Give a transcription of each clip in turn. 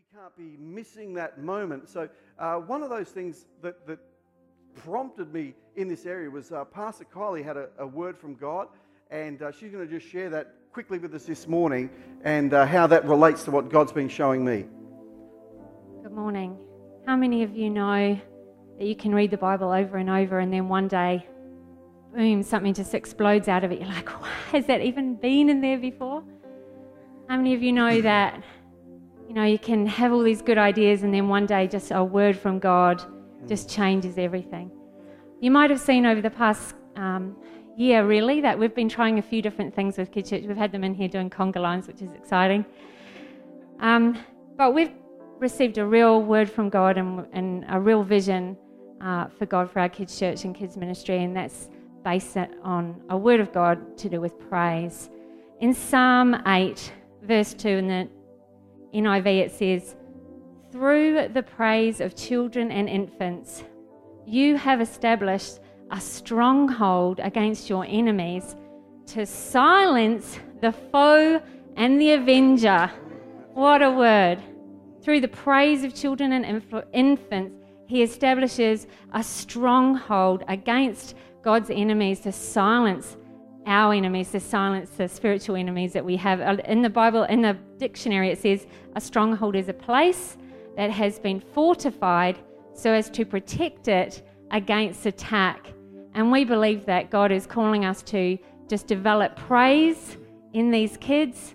we can't be missing that moment. So, uh, one of those things that, that prompted me in this area was uh, Pastor Kylie had a, a, word from God, and uh, she's going to just share that quickly with us this morning and uh, how that relates to what God's been showing me. Good morning. How many of you know that you can read the Bible over and over, and then one day, boom, something just explodes out of it? You're like, has that even been in there before? How many of you know that? You know, you can have all these good ideas, and then one day, just a word from God just changes everything. You might have seen over the past um, year, really, that we've been trying a few different things with Kids Church. We've had them in here doing conga lines, which is exciting. Um, but we've received a real word from God and, and a real vision uh, for God for our kids' church and kids' ministry, and that's based on a word of God to do with praise. In Psalm 8, verse 2, in the NIV, it says, Through the praise of children and infants, you have established a stronghold against your enemies to silence the foe and the avenger. What a word. Through the praise of children and inf- infants, he establishes a stronghold against God's enemies to silence our enemies, to silence the spiritual enemies that we have. Uh, in the Bible, in the dictionary, it says a stronghold is a place that has been fortified so as to protect it against attack. And we believe that God is calling us to just develop praise in these kids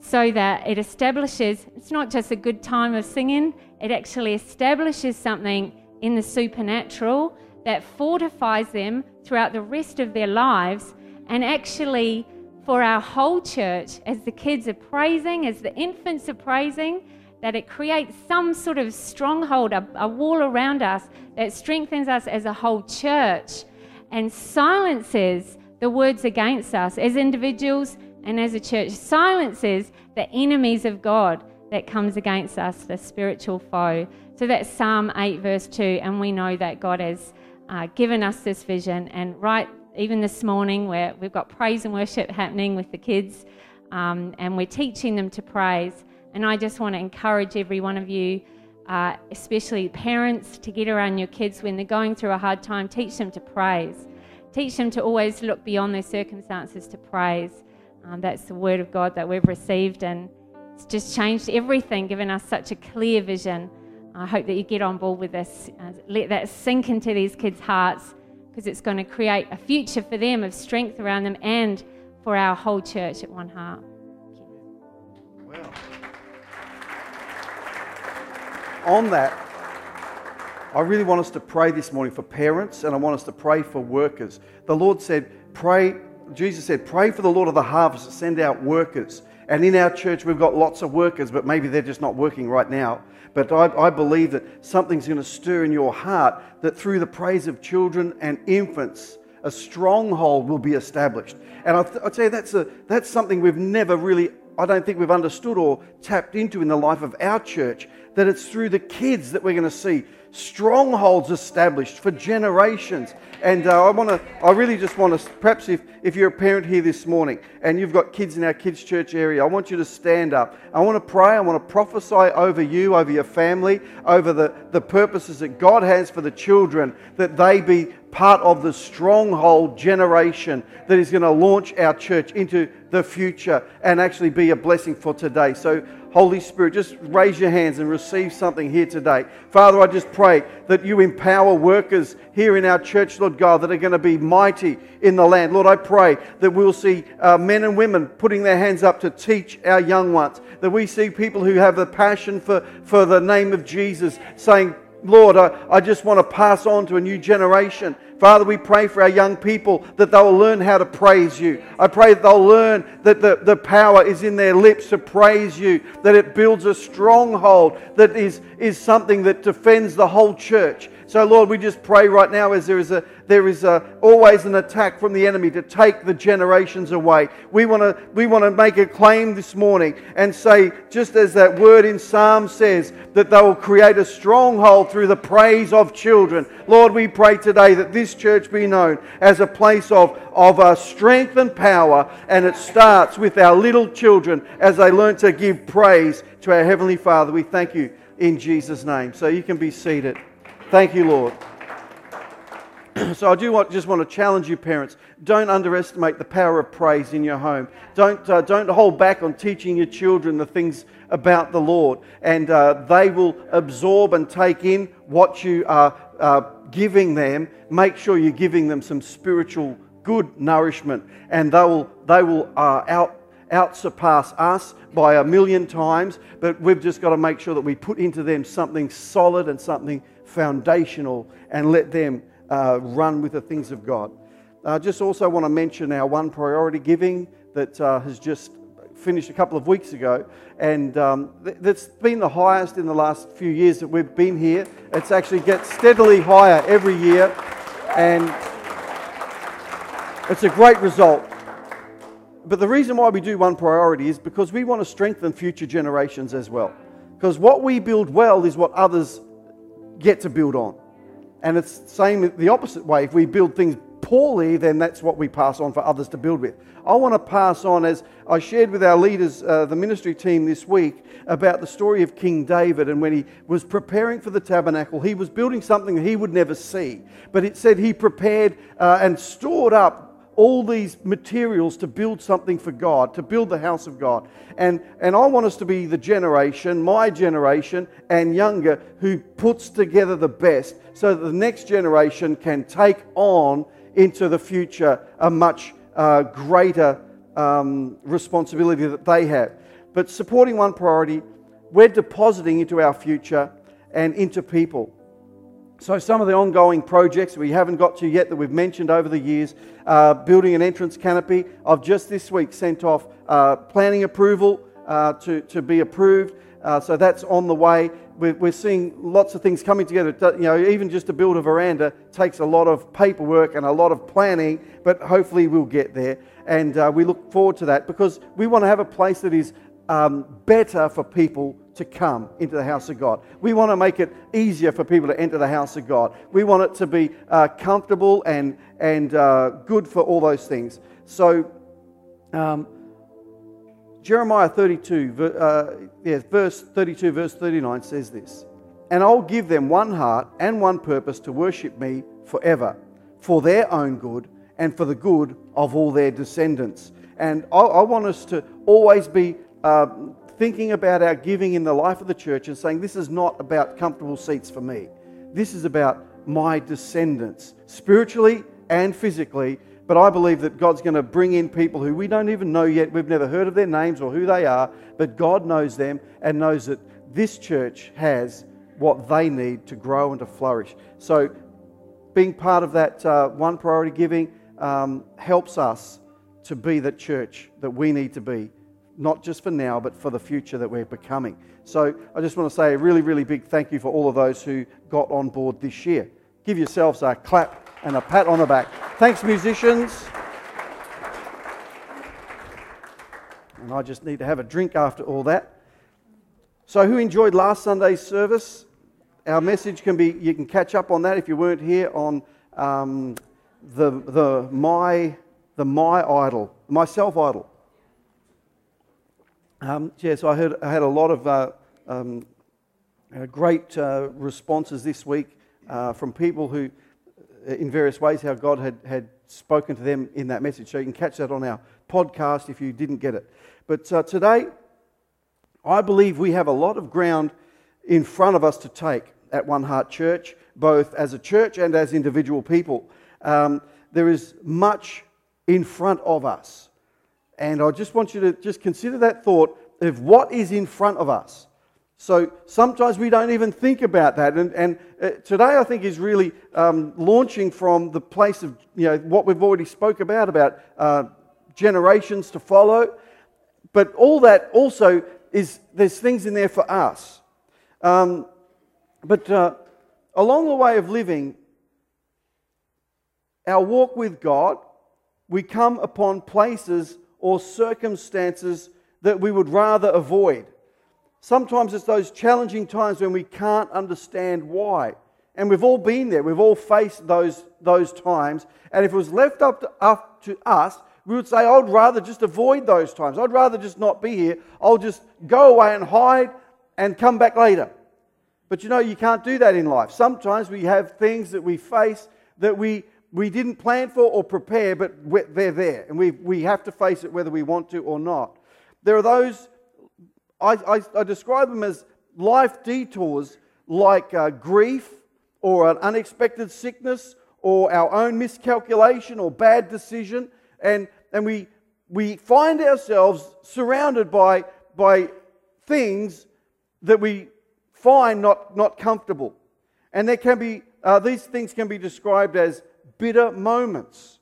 so that it establishes, it's not just a good time of singing, it actually establishes something in the supernatural that fortifies them throughout the rest of their lives. And actually, for our whole church, as the kids are praising, as the infants are praising, that it creates some sort of stronghold, a, a wall around us that strengthens us as a whole church and silences the words against us as individuals and as a church silences the enemies of God that comes against us, the spiritual foe. So that's Psalm 8, verse 2, and we know that God has uh, given us this vision. And right, even this morning, where we've got praise and worship happening with the kids, um, and we're teaching them to praise. And I just want to encourage every one of you, uh, especially parents, to get around your kids when they're going through a hard time. Teach them to praise. Teach them to always look beyond their circumstances to praise. Um, that's the word of God that we've received, and it's just changed everything, given us such a clear vision. I hope that you get on board with this. Uh, let that sink into these kids' hearts because it's going to create a future for them of strength around them and for our whole church at One Heart. Well, on that, I really want us to pray this morning for parents and I want us to pray for workers. The Lord said, Pray Jesus said, Pray for the Lord of the harvest to send out workers. And in our church, we've got lots of workers, but maybe they're just not working right now. But I, I believe that something's going to stir in your heart that through the praise of children and infants, a stronghold will be established. And I th- I'd say that's, a, that's something we've never really, I don't think we've understood or tapped into in the life of our church, that it's through the kids that we're going to see strongholds established for generations. And uh, I want to, I really just want to, perhaps if, if you're a parent here this morning and you've got kids in our kids' church area, I want you to stand up. I want to pray. I want to prophesy over you, over your family, over the, the purposes that God has for the children, that they be part of the stronghold generation that is going to launch our church into the future and actually be a blessing for today. So Holy Spirit, just raise your hands and receive something here today. Father, I just pray that you empower workers here in our church, Lord God, that are going to be mighty in the land. Lord, I pray that we'll see uh, men and women putting their hands up to teach our young ones, that we see people who have the passion for, for the name of Jesus saying, Lord, I, I just want to pass on to a new generation. Father, we pray for our young people that they'll learn how to praise you. I pray that they'll learn that the, the power is in their lips to praise you, that it builds a stronghold that is, is something that defends the whole church. So, Lord, we just pray right now as there is, a, there is a, always an attack from the enemy to take the generations away. We want to we want to make a claim this morning and say, just as that word in Psalm says, that they will create a stronghold through the praise of children. Lord, we pray today that this church be known as a place of, of uh, strength and power, and it starts with our little children as they learn to give praise to our Heavenly Father. We thank you in Jesus' name. So you can be seated. Thank you, Lord. so I do want, just want to challenge you, parents. Don't underestimate the power of praise in your home. Don't, uh, don't hold back on teaching your children the things about the Lord. And uh, they will absorb and take in what you are uh, giving them. Make sure you're giving them some spiritual good nourishment. And they will, they will uh, out, out surpass us by a million times. But we've just got to make sure that we put into them something solid and something foundational and let them uh, run with the things of God. I uh, just also want to mention our one priority giving that uh, has just finished a couple of weeks ago, and um, th- that's been the highest in the last few years that we've been here. It's actually gets steadily higher every year, and it's a great result. But the reason why we do one priority is because we want to strengthen future generations as well. Because what we build well is what others get to build on. And it's same the opposite way. If we build things poorly, then that's what we pass on for others to build with. I want to pass on, as I shared with our leaders, uh, the ministry team this week, about the story of King David. And when he was preparing for the tabernacle, he was building something he would never see. But it said he prepared uh, and stored up all these materials to build something for God, to build the house of God. And, and I want us to be the generation, my generation and younger, who puts together the best so that the next generation can take on into the future a much uh, greater um, responsibility that they have. But supporting one priority, we're depositing into our future and into people. So, some of the ongoing projects we haven't got to yet that we've mentioned over the years, uh, building an entrance canopy. I've just this week sent off uh, planning approval uh, to, to be approved. Uh, so that's on the way. We're, we're, seeing lots of things coming together. You know, even just to build a veranda takes a lot of paperwork and a lot of planning, but hopefully we'll get there. And uh, we look forward to that because we want to have a place that is um, better for people to come into the house of God. We want to make it easier for people to enter the house of God. We want it to be uh, comfortable and, and uh, good for all those things. So, um, Jeremiah 32, uh, yeah, verse 32, verse 39 says this And I'll give them one heart and one purpose to worship me forever, for their own good and for the good of all their descendants. And I, I want us to always be uh, thinking about our giving in the life of the church and saying, This is not about comfortable seats for me. This is about my descendants, spiritually and physically. But I believe that God's going to bring in people who we don't even know yet. We've never heard of their names or who they are, but God knows them and knows that this church has what they need to grow and to flourish. So, being part of that uh, one priority giving um, helps us to be the church that we need to be not just for now, but for the future that we're becoming. So I just want to say a really, really big thank you for all of those who got on board this year. Give yourselves a clap and a pat on the back. Thanks, musicians. And I just need to have a drink after all that. So, who enjoyed last Sunday's service? Our message can be, you can catch up on that if you weren't here on um, the, the, my, the My Idol, My Self Idol. Um, yeah, so I, heard, I had a lot of uh, um, uh, great uh, responses this week uh, from people who, uh, in various ways, how God had, had spoken to them in that message. So you can catch that on our podcast if you didn't get it. But uh, today, I believe we have a lot of ground in front of us to take at One Heart Church, both as a church and as individual people. Um, there is much in front of us. And I just want you to just consider that thought of what is in front of us. So sometimes we don't even think about that. And, and uh, today I think is really um, launching from the place of you know, what we've already spoke about, about uh, generations to follow. But all that also is, there's things in there for us. Um, but uh, along the way of living, our walk with God, we come upon places or circumstances that we would rather avoid. Sometimes it's those challenging times when we can't understand why. And we've all been there. We've all faced those, those times. And if it was left up to, up to us, we would say, I'd rather just avoid those times. I'd rather just not be here. I'll just go away and hide and come back later. But you know, you can't do that in life. Sometimes we have things that we face that we, we didn't plan for or prepare, but they're there. And we, we have to face it whether we want to or not. There are those, I, I, I describe them as life detours like uh, grief or an unexpected sickness or our own miscalculation or bad decision. And, and we, we find ourselves surrounded by, by things that we find not, not comfortable. And there can be, uh, these things can be described as bitter moments.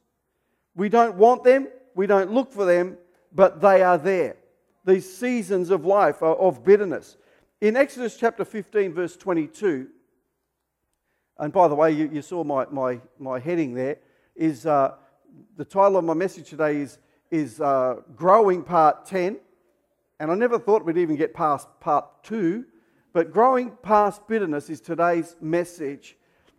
We don't want them, we don't look for them, but they are there. These seasons of life are of bitterness. In Exodus chapter 15, verse 22, and by the way, you, you saw my, my, my heading there. Is uh, the title of my message today is, is uh, Growing Part 10. And I never thought we'd even get past Part 2. But Growing Past Bitterness is today's message.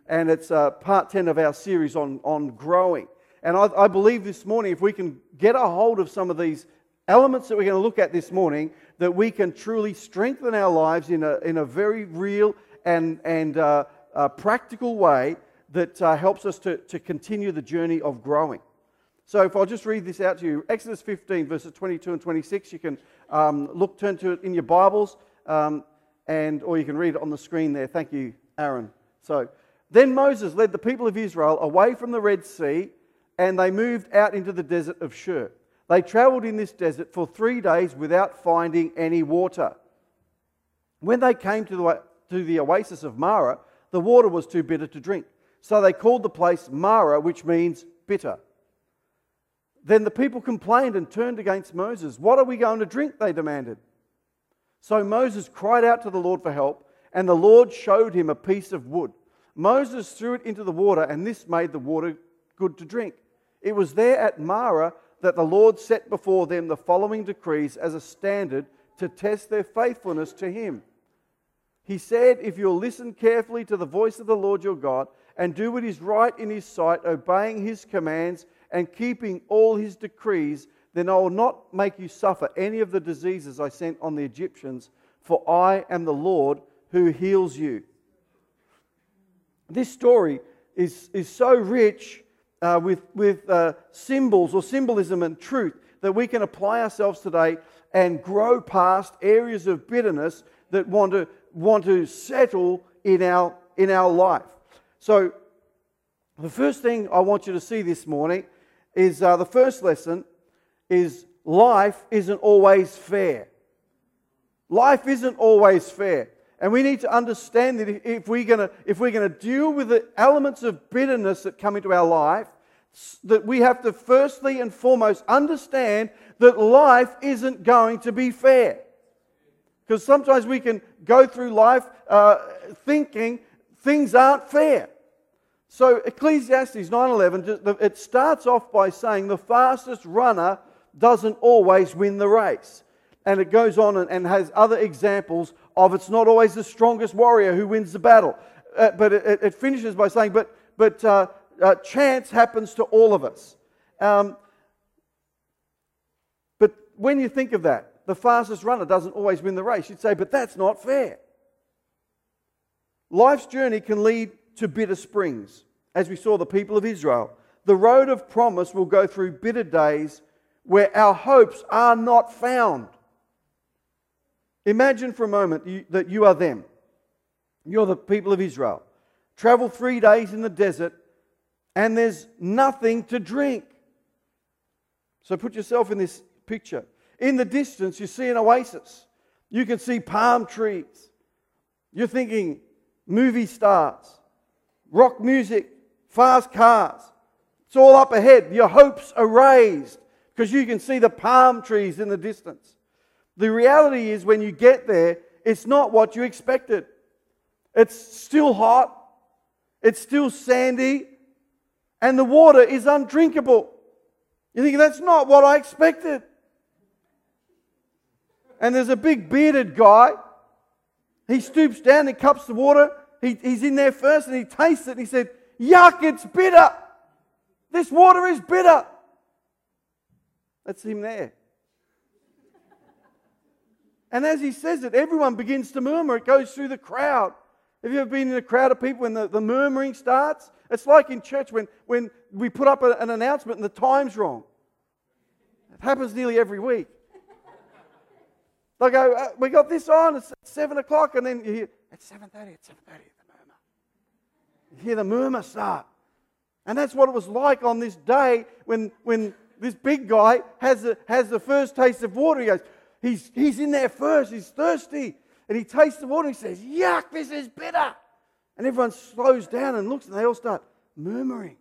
And it's uh, Part 10 of our series on, on growing. And I, I believe this morning, if we can get a hold of some of these elements that we're going to look at this morning, that we can truly strengthen our lives in a, in a very real and, and uh, uh, practical way that uh, helps us to, to continue the journey of growing. So if I'll just read this out to you Exodus 15, verses 22 and 26, you can um, look, turn to it in your Bibles, um, and, or you can read it on the screen there. Thank you, Aaron. So, then Moses led the people of Israel away from the Red Sea, and they moved out into the desert of Shur. They traveled in this desert for three days without finding any water. When they came to the, to the oasis of Marah, the water was too bitter to drink. So they called the place Marah, which means bitter. Then the people complained and turned against Moses. What are we going to drink? They demanded. So Moses cried out to the Lord for help, and the Lord showed him a piece of wood. Moses threw it into the water, and this made the water good to drink. It was there at Marah that the Lord set before them the following decrees as a standard to test their faithfulness to him. He said, If you'll listen carefully to the voice of the Lord your God and do what is right in his sight, obeying his commands and keeping all his decrees, then I will not make you suffer any of the diseases I sent on the Egyptians, for I am the Lord who heals you. This story is, is so rich uh, with, with uh, symbols or symbolism and truth that we can apply ourselves today and grow past areas of bitterness that want to want to settle in our, in our life. So, the first thing I want you to see this morning is uh, the first lesson is life isn't always fair. Life isn't always fair. And we need to understand that if we're going to, if we're going to deal with the elements of bitterness that come into our life, that we have to firstly and foremost understand that life isn't going to be fair. Because sometimes we can go through life uh, thinking things aren't fair. So Ecclesiastes 9:11 it starts off by saying the fastest runner doesn't always win the race. And it goes on and, has other examples of it's not always the strongest warrior who wins the battle. Uh, but it, it, finishes by saying, but, but uh, uh, chance happens to all of us. Um, but when you think of that, the fastest runner doesn't always win the race. You'd say, but that's not fair. Life's journey can lead to bitter springs, as we saw the people of Israel. The road of promise will go through bitter days where our hopes are not found. Imagine for a moment you, that you are them. You're the people of Israel. Travel three days in the desert, and there's nothing to drink. So put yourself in this picture. In the distance, you see an oasis. You can see palm trees. You're thinking movie stars, rock music, fast cars. It's all up ahead. Your hopes are raised because you can see the palm trees in the distance. The reality is, when you get there, it's not what you expected. It's still hot, it's still sandy, and the water is undrinkable. You think that's not what I expected and there's a big bearded guy. He stoops down and cups the water. he, he's in there first and he tastes it and he said, Yuck, it's bitter. This water is bitter. That's him there. And as he says it, everyone begins to murmur. It goes through the crowd. Have you ever been in a crowd of people when the, the murmuring starts? It's like in church when, when we put up a, an announcement and the time's wrong. It happens nearly every week. They go, uh, we got this on, it's 7 o'clock, and then you hear, it's 7.30, it's 7.30, the murmur. You hear the murmur start. And that's what it was like on this day when, when this big guy has, a, has the first taste of water. He goes, he's, he's in there first, he's thirsty. And he tastes the water and he says, Yuck, this is bitter. And everyone slows down and looks and they all start murmuring.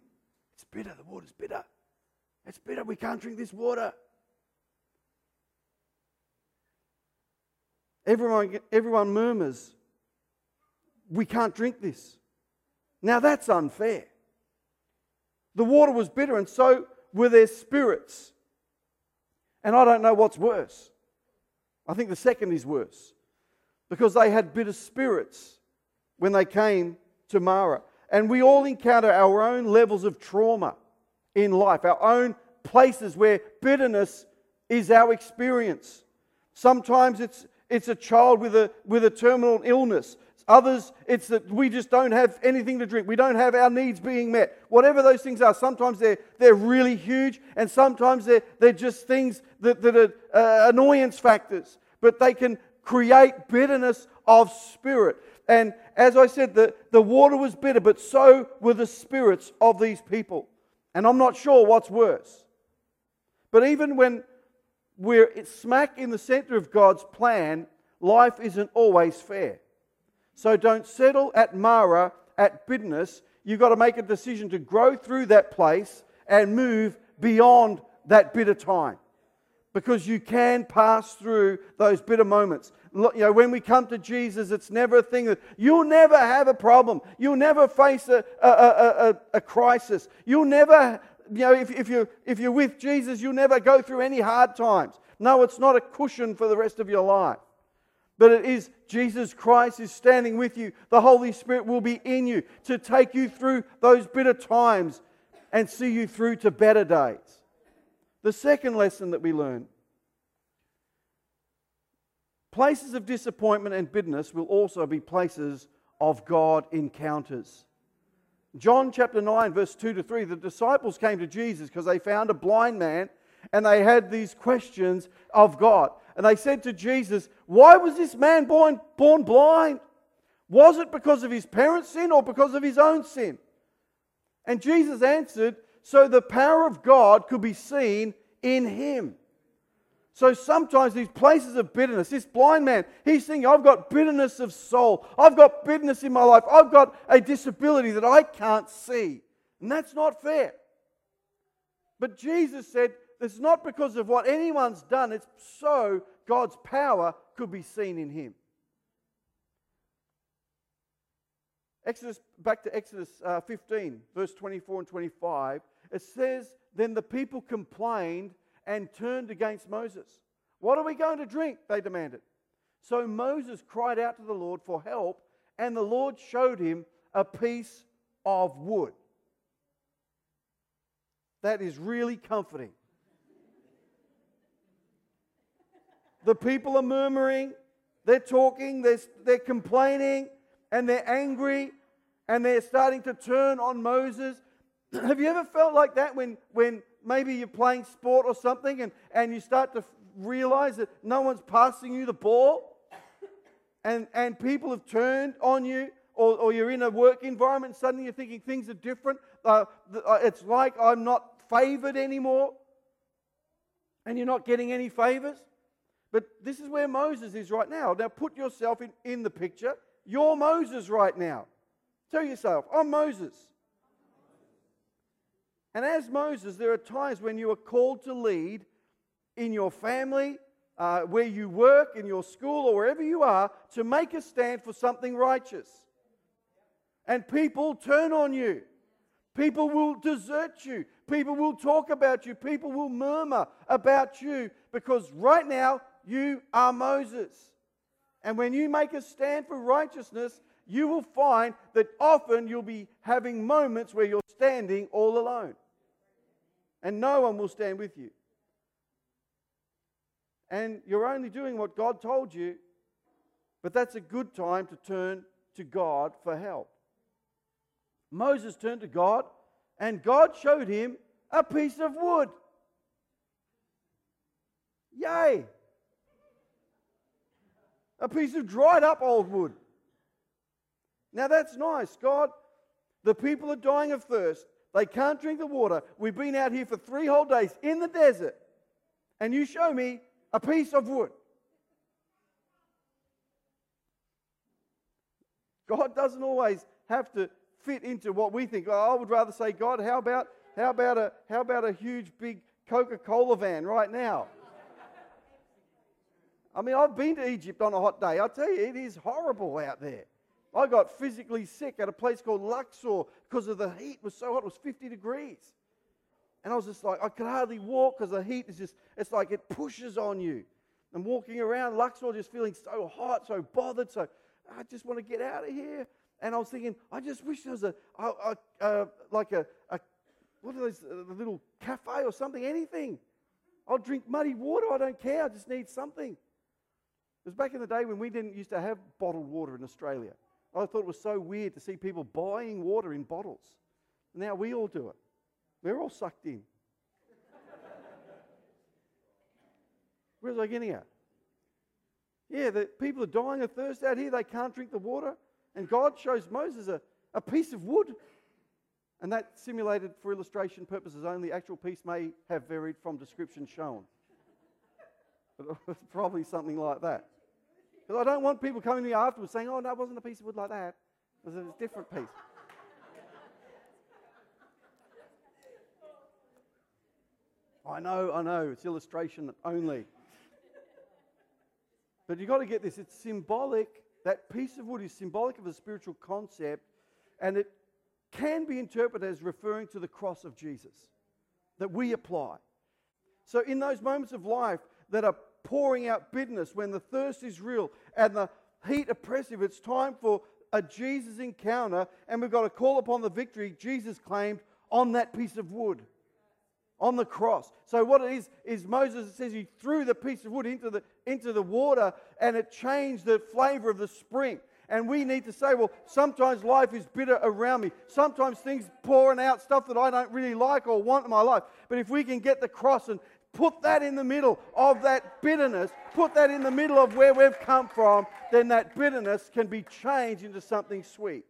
It's bitter, the water's bitter. It's bitter, we can't drink this water. Everyone, everyone murmurs, we can't drink this. Now that's unfair. The water was bitter, and so were their spirits. And I don't know what's worse. I think the second is worse because they had bitter spirits when they came to Marah. And we all encounter our own levels of trauma in life, our own places where bitterness is our experience. Sometimes it's, it's a child with a, with a terminal illness. Others, it's that we just don't have anything to drink. We don't have our needs being met. Whatever those things are, sometimes they're, they're really huge, and sometimes they're, they're just things that, that are uh, annoyance factors. But they can create bitterness of spirit. And as I said, the, the water was bitter, but so were the spirits of these people. And I'm not sure what's worse. But even when we're smack in the center of God's plan, life isn't always fair. So don't settle at Marah, at bitterness. You've got to make a decision to grow through that place and move beyond that bitter time. Because you can pass through those bitter moments. You know, when we come to Jesus, it's never a thing that you'll never have a problem. You'll never face a, a, a, a crisis. You'll never, you know, if, if, you, if you're with Jesus, you'll never go through any hard times. No, it's not a cushion for the rest of your life but it is Jesus Christ is standing with you. The Holy Spirit will be in you to take you through those bitter times and see you through to better days. The second lesson that we learn places of disappointment and bitterness will also be places of God encounters. John chapter 9, verse 2 to 3, the disciples came to Jesus because they found a blind man and they had these questions of God and they said to Jesus, Why was this man born, born blind? Was it because of his parents' sin or because of his own sin? And Jesus answered, So the power of God could be seen in him. So sometimes these places of bitterness, this blind man, he's thinking, I've got bitterness of soul. I've got bitterness in my life. I've got a disability that I can't see. And that's not fair. But Jesus said, it's not because of what anyone's done, it's so God's power could be seen in him. Exodus, back to Exodus uh, 15, verse 24 and 25, it says, Then the people complained and turned against Moses. What are we going to drink? They demanded. So Moses cried out to the Lord for help, and the Lord showed him a piece of wood. That is really comforting. The people are murmuring, they're talking, they're, they're complaining, and they're angry, and they're starting to turn on Moses. Have you ever felt like that when, when maybe you're playing sport or something and, and you start to realize that no one's passing you the ball? And, and people have turned on you, or, or you're in a work environment and suddenly you're thinking things are different. Uh, uh it's like I'm not favored anymore, and you're not getting any favors. But this is where Moses is right now. Now put yourself in, in the picture. You're Moses right now. Tell yourself, I'm Moses. And as Moses, there are times when you are called to lead in your family, uh, where you work, in your school, or wherever you are, to make a stand for something righteous. And people turn on you. People will desert you. People will talk about you. People will murmur about you because right now you are Moses. And when you make a stand for righteousness, you will find that often you'll be having moments where you're standing all alone. And no one will stand with you. And you're only doing what God told you, but that's a good time to turn to God for help. Moses turned to God, and God showed him a piece of wood. Yay! A piece of dried up old wood. Now that's nice. God, the people are dying of thirst. They can't drink the water. We've been out here for three whole days in the desert, and you show me a piece of wood. God doesn't always have to fit into what we think. I would rather say, God, how about, how about, a, how about a huge big Coca Cola van right now? I mean, I've been to Egypt on a hot day. I tell you, it is horrible out there. I got physically sick at a place called Luxor because of the heat. Was so hot, it was 50 degrees. And I was just like, I could hardly walk because the heat is just, it's like it pushes on you. I'm walking around Luxor just feeling so hot, so bothered, so I just want to get out of here. And I was thinking, I just wish there was a, a, a, a like a, what are those, a little cafe or something, anything. I'll drink muddy water, I don't care, I just need something. It was back in the day when we didn't used to have bottled water in Australia. I thought it was so weird to see people buying water in bottles. Now we all do it. We're all sucked in. Where's I getting at? Yeah, the people are dying of thirst out here. They can't drink the water. And God shows Moses a, a piece of wood. And that simulated for illustration purposes only. Actual piece may have varied from description shown. But was probably something like that. Because I don't want people coming to me afterwards saying, oh, no, it wasn't a piece of wood like that. It was a different piece. I know, I know, it's illustration only. But you've got to get this. It's symbolic. That piece of wood is symbolic of a spiritual concept, and it can be interpreted as referring to the cross of Jesus that we apply. So, in those moments of life that are pouring out bitterness, when the thirst is real and the heat oppressive, it's time for a Jesus encounter, and we've got to call upon the victory Jesus claimed on that piece of wood on the cross. So what it is is Moses says he threw the piece of wood into the into the water and it changed the flavor of the spring. And we need to say, well, sometimes life is bitter around me. Sometimes things pouring out stuff that I don't really like or want in my life. But if we can get the cross and put that in the middle of that bitterness, put that in the middle of where we've come from, then that bitterness can be changed into something sweet.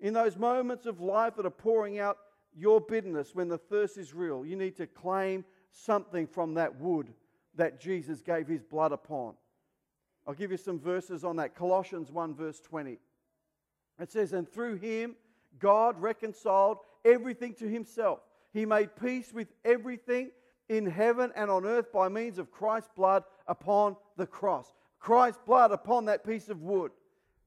In those moments of life that are pouring out your bitterness, when the thirst is real, you need to claim something from that wood that Jesus gave his blood upon. I'll give you some verses on that. Colossians 1, verse 20. It says, And through him, God reconciled everything to himself. He made peace with everything in heaven and on earth by means of Christ's blood upon the cross. Christ's blood upon that piece of wood.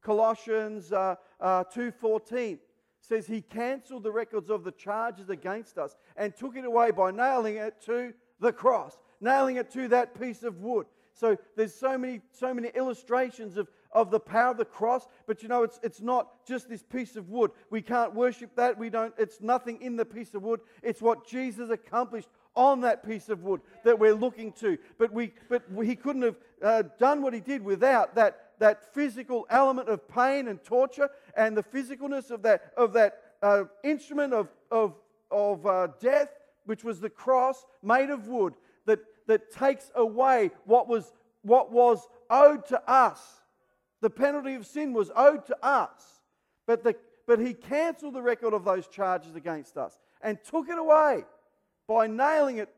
Colossians uh, uh, 2.14 says he cancelled the records of the charges against us and took it away by nailing it to the cross, nailing it to that piece of wood. So there's so many, so many illustrations of, of the power of the cross, but you know, it's, it's not just this piece of wood. We can't worship that. We don't, it's nothing in the piece of wood. It's what Jesus accomplished on that piece of wood that we're looking to. But, we, but he couldn't have uh, done what he did without that that physical element of pain and torture and the physicalness of that, of that uh, instrument of, of, of uh, death, which was the cross made of wood, that, that takes away what was, what was owed to us. The penalty of sin was owed to us. But, the, but he cancelled the record of those charges against us and took it away by nailing it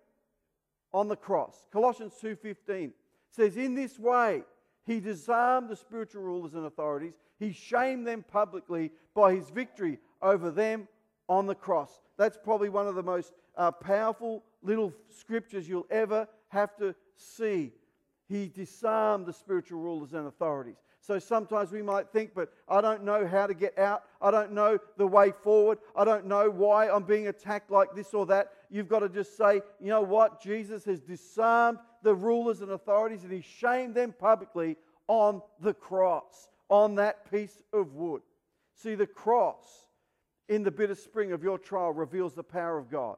on the cross. Colossians 2:15 says in this way he disarmed the spiritual rulers and authorities. He shamed them publicly by his victory over them on the cross. That's probably one of the most uh, powerful little scriptures you'll ever have to see. He disarmed the spiritual rulers and authorities. So sometimes we might think, but I don't know how to get out. I don't know the way forward. I don't know why I'm being attacked like this or that. You've got to just say, you know what? Jesus has disarmed the rulers and authorities and he shamed them publicly on the cross, on that piece of wood. See, the cross in the bitter spring of your trial reveals the power of God.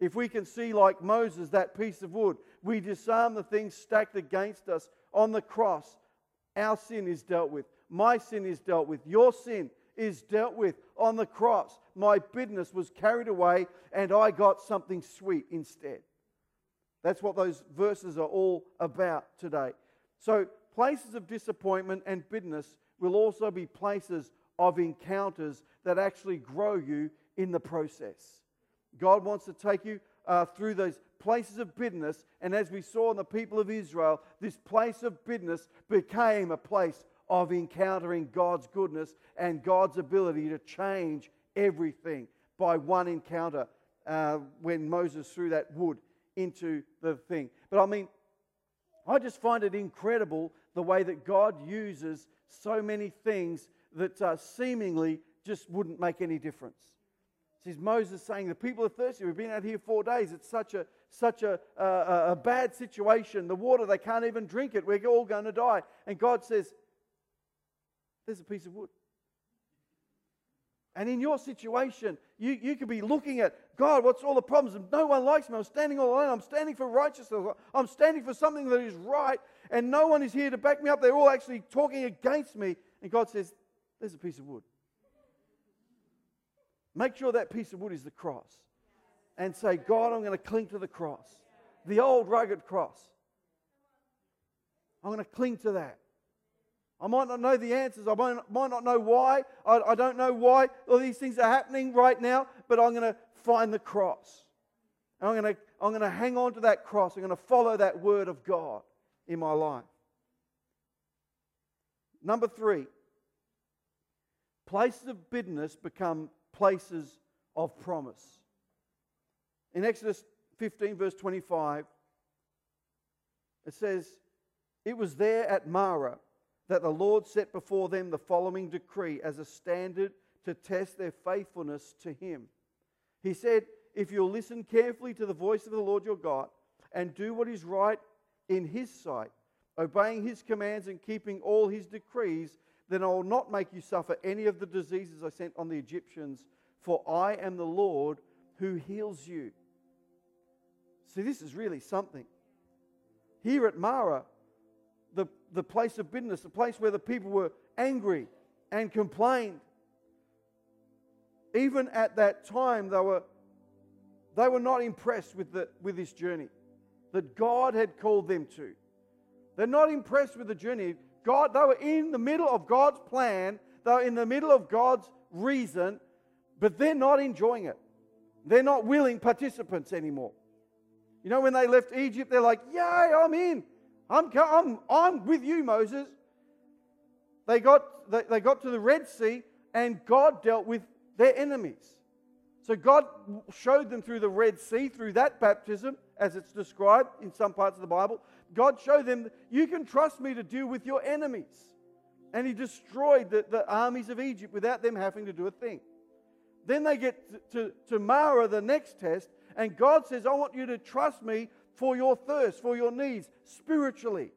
If we can see, like Moses, that piece of wood, we disarm the things stacked against us on the cross. Our sin is dealt with. My sin is dealt with. Your sin is dealt with on the cross. My bitterness was carried away, and I got something sweet instead. That's what those verses are all about today. So, places of disappointment and bitterness will also be places of encounters that actually grow you in the process. God wants to take you uh, through those places of bitterness. And as we saw in the people of Israel, this place of bitterness became a place of encountering God's goodness and God's ability to change everything by one encounter uh, when Moses threw that wood into the thing. But I mean, I just find it incredible the way that God uses so many things that uh, seemingly just wouldn't make any difference. Is Moses saying, The people are thirsty. We've been out here four days. It's such a, such a, a, a bad situation. The water, they can't even drink it. We're all going to die. And God says, There's a piece of wood. And in your situation, you, you could be looking at God, what's all the problems? No one likes me. I'm standing all alone. I'm standing for righteousness. I'm standing for something that is right. And no one is here to back me up. They're all actually talking against me. And God says, There's a piece of wood. Make sure that piece of wood is the cross. And say, God, I'm going to cling to the cross. The old rugged cross. I'm going to cling to that. I might not know the answers. I might, not know why. I, I don't know why all these things are happening right now, but I'm going to find the cross. And I'm going to, I'm going to hang on to that cross. I'm going to follow that word of God in my life. Number three, places of bitterness become places of promise. In Exodus 15, verse 25, it says, It was there at Marah that the Lord set before them the following decree as a standard to test their faithfulness to Him. He said, If you'll listen carefully to the voice of the Lord your God and do what is right in His sight, obeying His commands and keeping all His decrees, then I will not make you suffer any of the diseases I sent on the Egyptians, for I am the Lord who heals you. See, this is really something. Here at Marah, the, the place of bitterness, the place where the people were angry and complained, even at that time, they were, they were not impressed with, the, with this journey that God had called them to. They're not impressed with the journey. God, they were in the middle of God's plan, they were in the middle of God's reason, but they're not enjoying it. They're not willing participants anymore. You know, when they left Egypt, they're like, Yay, I'm in. I'm, I'm, I'm with you, Moses. They got, they, they got to the Red Sea, and God dealt with their enemies. So God showed them through the Red Sea, through that baptism, as it's described in some parts of the Bible. God showed them, you can trust me to deal with your enemies. And He destroyed the, the armies of Egypt without them having to do a thing. Then they get to, to, to Marah, the next test, and God says, I want you to trust me for your thirst, for your needs, spiritually.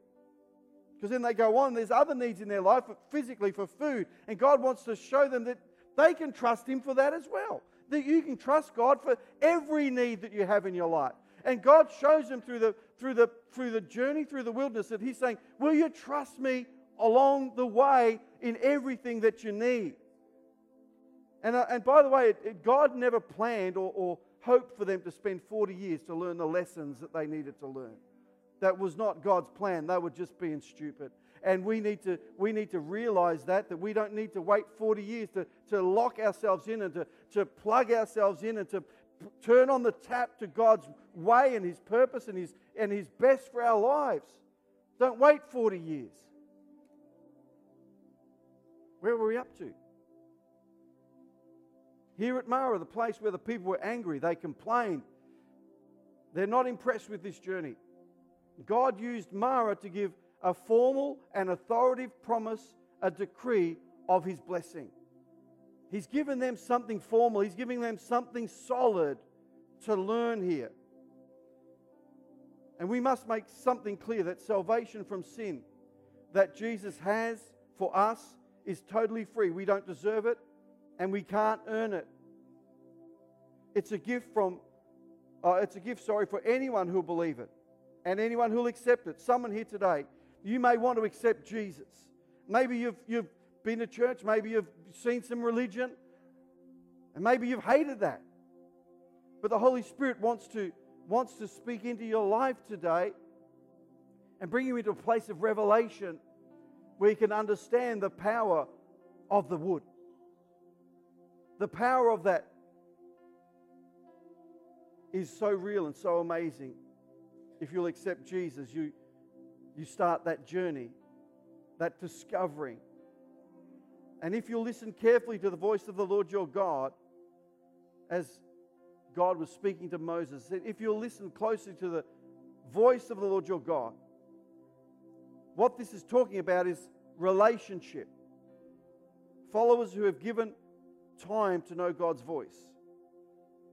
Because then they go on, there's other needs in their life, physically, for food. And God wants to show them that they can trust Him for that as well that you can trust God for every need that you have in your life. And God shows them through the, through the, through the journey through the wilderness that He's saying, Will you trust me along the way in everything that you need? And, uh, and by the way, it, it, God never planned or, or hoped for them to spend 40 years to learn the lessons that they needed to learn. That was not God's plan. They were just being stupid. And we need to, we need to realize that, that we don't need to wait 40 years to, to lock ourselves in and to, to plug ourselves in and to turn on the tap to God's way and His purpose and His, and His best for our lives. Don't wait 40 years. Where were we up to? Here at Marah, the place where the people were angry, they complained. They're not impressed with this journey. God used Marah to give a formal and authoritative promise, a decree of his blessing. He's given them something formal, he's giving them something solid to learn here. And we must make something clear that salvation from sin that Jesus has for us is totally free. We don't deserve it and we can't earn it. It's a gift from uh, it's a gift, sorry, for anyone who'll believe it and anyone who'll accept it. Someone here today, you may want to accept Jesus. Maybe you've, you've been to church, maybe you've seen some religion, and maybe you've hated that. But the Holy Spirit wants to, wants to speak into your life today and bring you into a place of revelation where you can understand the power of the wood. The power of that is so real and so amazing. If you'll accept Jesus, you, you start that journey, that discovering. And if you'll listen carefully to the voice of the Lord your God, as God was speaking to Moses, said if you'll listen closely to the voice of the Lord your God, what this is talking about is relationship. Followers who have given time to know God's voice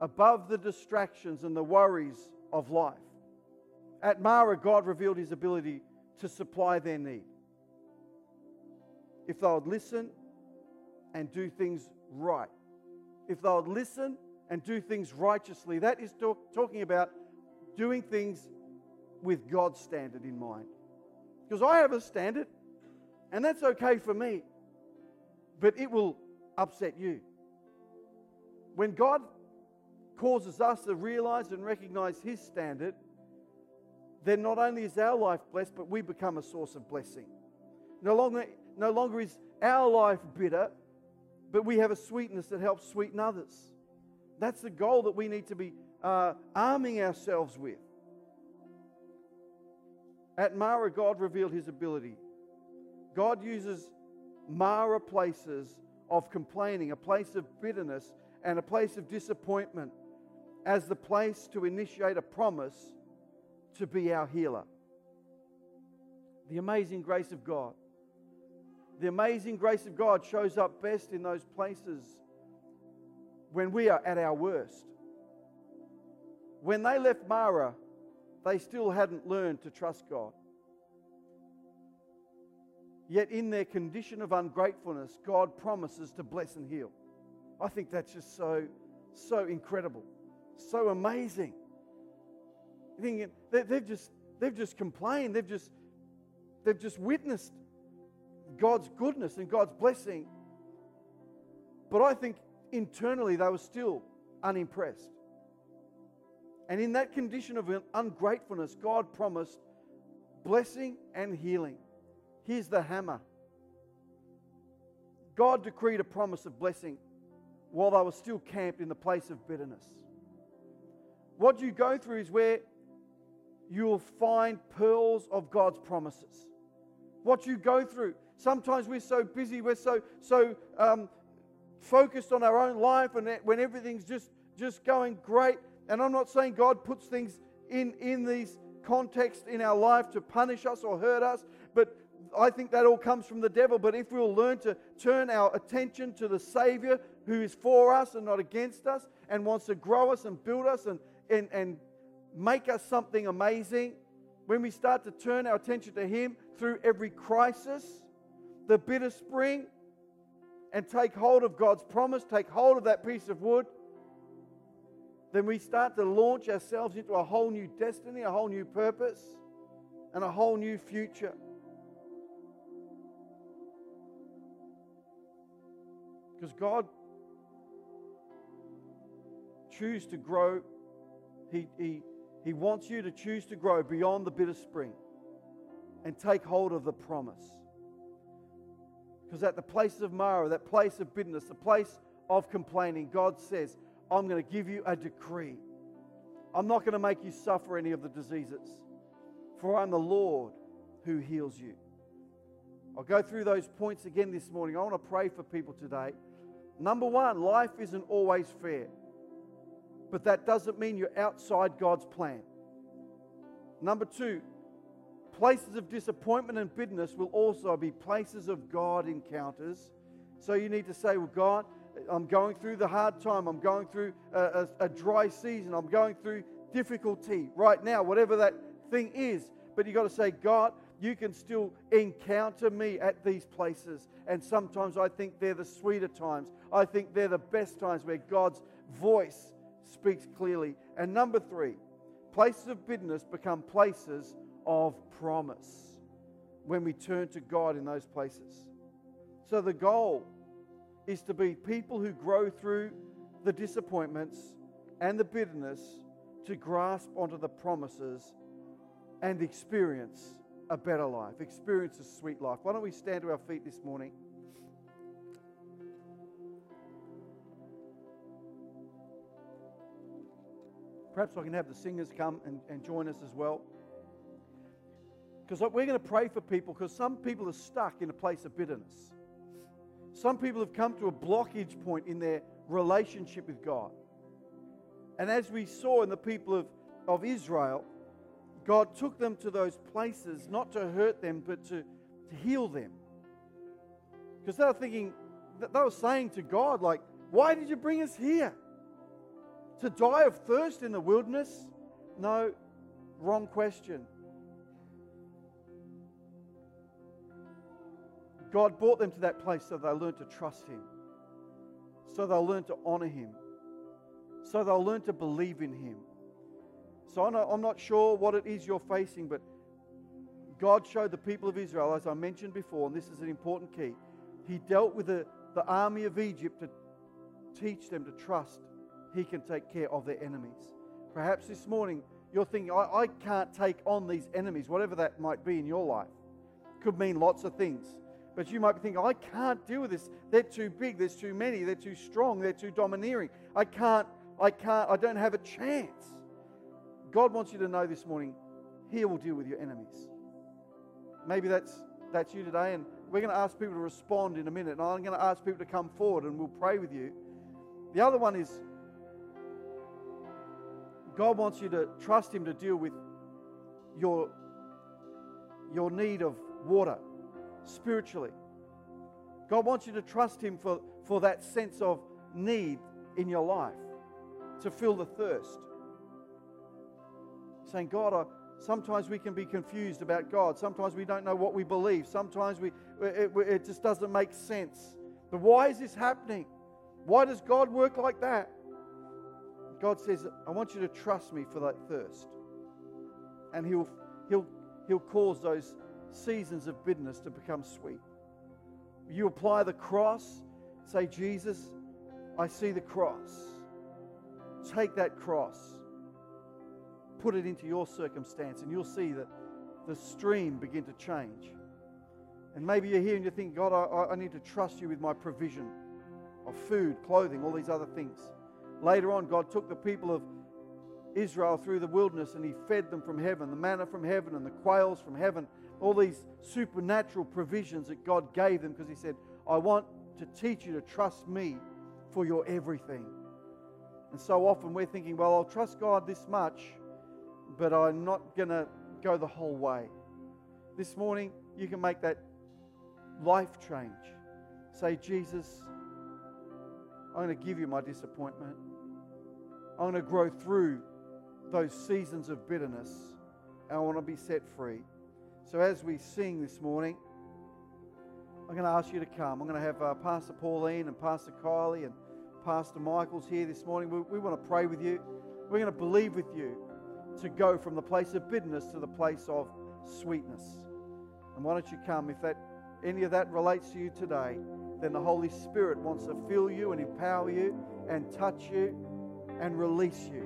above the distractions and the worries of life. At Marah, God revealed his ability to supply their need. If they would listen and do things right, if they would listen and do things righteously, that is talk, talking about doing things with God's standard in mind. Because I have a standard, and that's okay for me, but it will upset you. When God causes us to realize and recognize His standard, then not only is our life blessed, but we become a source of blessing. No longer, no longer is our life bitter, but we have a sweetness that helps sweeten others. That's the goal that we need to be uh, arming ourselves with. At Marah, God revealed his ability. God uses Marah places of complaining, a place of bitterness, and a place of disappointment as the place to initiate a promise to be our healer. The amazing grace of God. The amazing grace of God shows up best in those places when we are at our worst. When they left Marah, they still hadn't learned to trust God. Yet, in their condition of ungratefulness, God promises to bless and heal. I think that's just so, so incredible so amazing. Thinking they've just they've just complained. They've just they've just witnessed God's goodness and God's blessing. But I think internally they were still unimpressed. And in that condition of ungratefulness, God promised blessing and healing. Here's the hammer God decreed a promise of blessing while they were still camped in the place of bitterness. What you go through is where you'll find pearls of God's promises. What you go through. Sometimes we're so busy, we're so so um, focused on our own life, and when everything's just just going great. And I'm not saying God puts things in in these contexts in our life to punish us or hurt us, but I think that all comes from the devil. But if we'll learn to turn our attention to the Savior who is for us and not against us and wants to grow us and build us and, and, and make us something amazing, when we start to turn our attention to Him through every crisis, the bitter spring, and take hold of God's promise, take hold of that piece of wood, then we start to launch ourselves into a whole new destiny, a whole new purpose, and a whole new future. Because God choose to grow he, he, he wants you to choose to grow beyond the bitter spring and take hold of the promise. Because at the place of Marah, that place of bitterness, the place of complaining, God says, I'm going to give you a decree. I'm not going to make you suffer any of the diseases, for I'm the Lord who heals you. I'll go through those points again this morning. I want to pray for people today. Number one, life isn't always fair but that doesn't mean you're outside God's plan. Number two, places of disappointment and bitterness will also be places of God encounters. So you need to say, Well, God, I'm going through the hard time. I'm going through a, a, a dry season. I'm going through difficulty right now, whatever that thing is. But you've got to say, God, you can still encounter me at these places. And sometimes I think they're the sweeter times. I think they're the best times where God's voice speaks clearly. And number three, places of bitterness become places of promise when we turn to God in those places. So the goal is to be people who grow through the disappointments and the bitterness to grasp onto the promises and experience a better life, experience a sweet life. Why don't we stand to our feet this morning? Perhaps I can have the singers come and, and join us as well. Because we're going to pray for people because some people are stuck in a place of bitterness. Some people have come to a blockage point in their relationship with God. And as we saw in the people of, of Israel, God took them to those places not to hurt them, but to, to heal them. Because they were thinking, they were saying to God, like, why did you bring us here? To die of thirst in the wilderness? No, wrong question. God brought them to that place so they learned to trust Him, so they'll learn to honor Him, so they'll learn to believe in Him. So I'm not sure what it is you're facing, but God showed the people of Israel, as I mentioned before, and this is an important key. He dealt with the, the army of Egypt to teach them to trust He can take care of their enemies. Perhaps this morning you're thinking, I, I can't take on these enemies, whatever that might be in your life. Could mean lots of things. But you might be thinking, I can't deal with this. They're too big, there's too many, they're too strong, they're too domineering. I can't, I can't, I don't have a chance. God wants you to know this morning, He will deal with your enemies. Maybe that's that's you today, and we're going to ask people to respond in a minute, and I'm going to ask people to come forward and we'll pray with you. The other one is God wants you to trust Him to deal with your, your need of water spiritually. God wants you to trust Him for, for that sense of need in your life, to fill the thirst. Saying, God, I, sometimes we can be confused about God. Sometimes we don't know what we believe. Sometimes we, it, it just doesn't make sense. But why is this happening? Why does God work like that? God says, I want you to trust me for that thirst. And He'll, he'll, he'll cause those seasons of bitterness to become sweet. You apply the cross, say, Jesus, I see the cross. Take that cross, put it into your circumstance, and you'll see that the stream begin to change. And maybe you're here and you think, God, I, I need to trust you with my provision of food, clothing, all these other things. Later on, God took the people of Israel through the wilderness and He fed them from heaven, the manna from heaven and the quails from heaven, all these supernatural provisions that God gave them because He said, I want to teach you to trust me for your everything. And so often we're thinking, well, I'll trust God this much, but I'm not going to go the whole way. This morning, you can make that life change. Say, Jesus, I'm going to give you my disappointment. I'm going to grow through those seasons of bitterness and I want to be set free. So as we sing this morning, I'm going to ask you to come. I'm going to have uh, Pastor Pauline and Pastor Kylie and Pastor Michael's here this morning. We, we want to pray with you. We're going to believe with you to go from the place of bitterness to the place of sweetness. And why don't you come? If that any of that relates to you today, then the Holy Spirit wants to fill you and empower you and touch you and release you.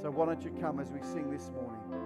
So why don't you come as we sing this morning?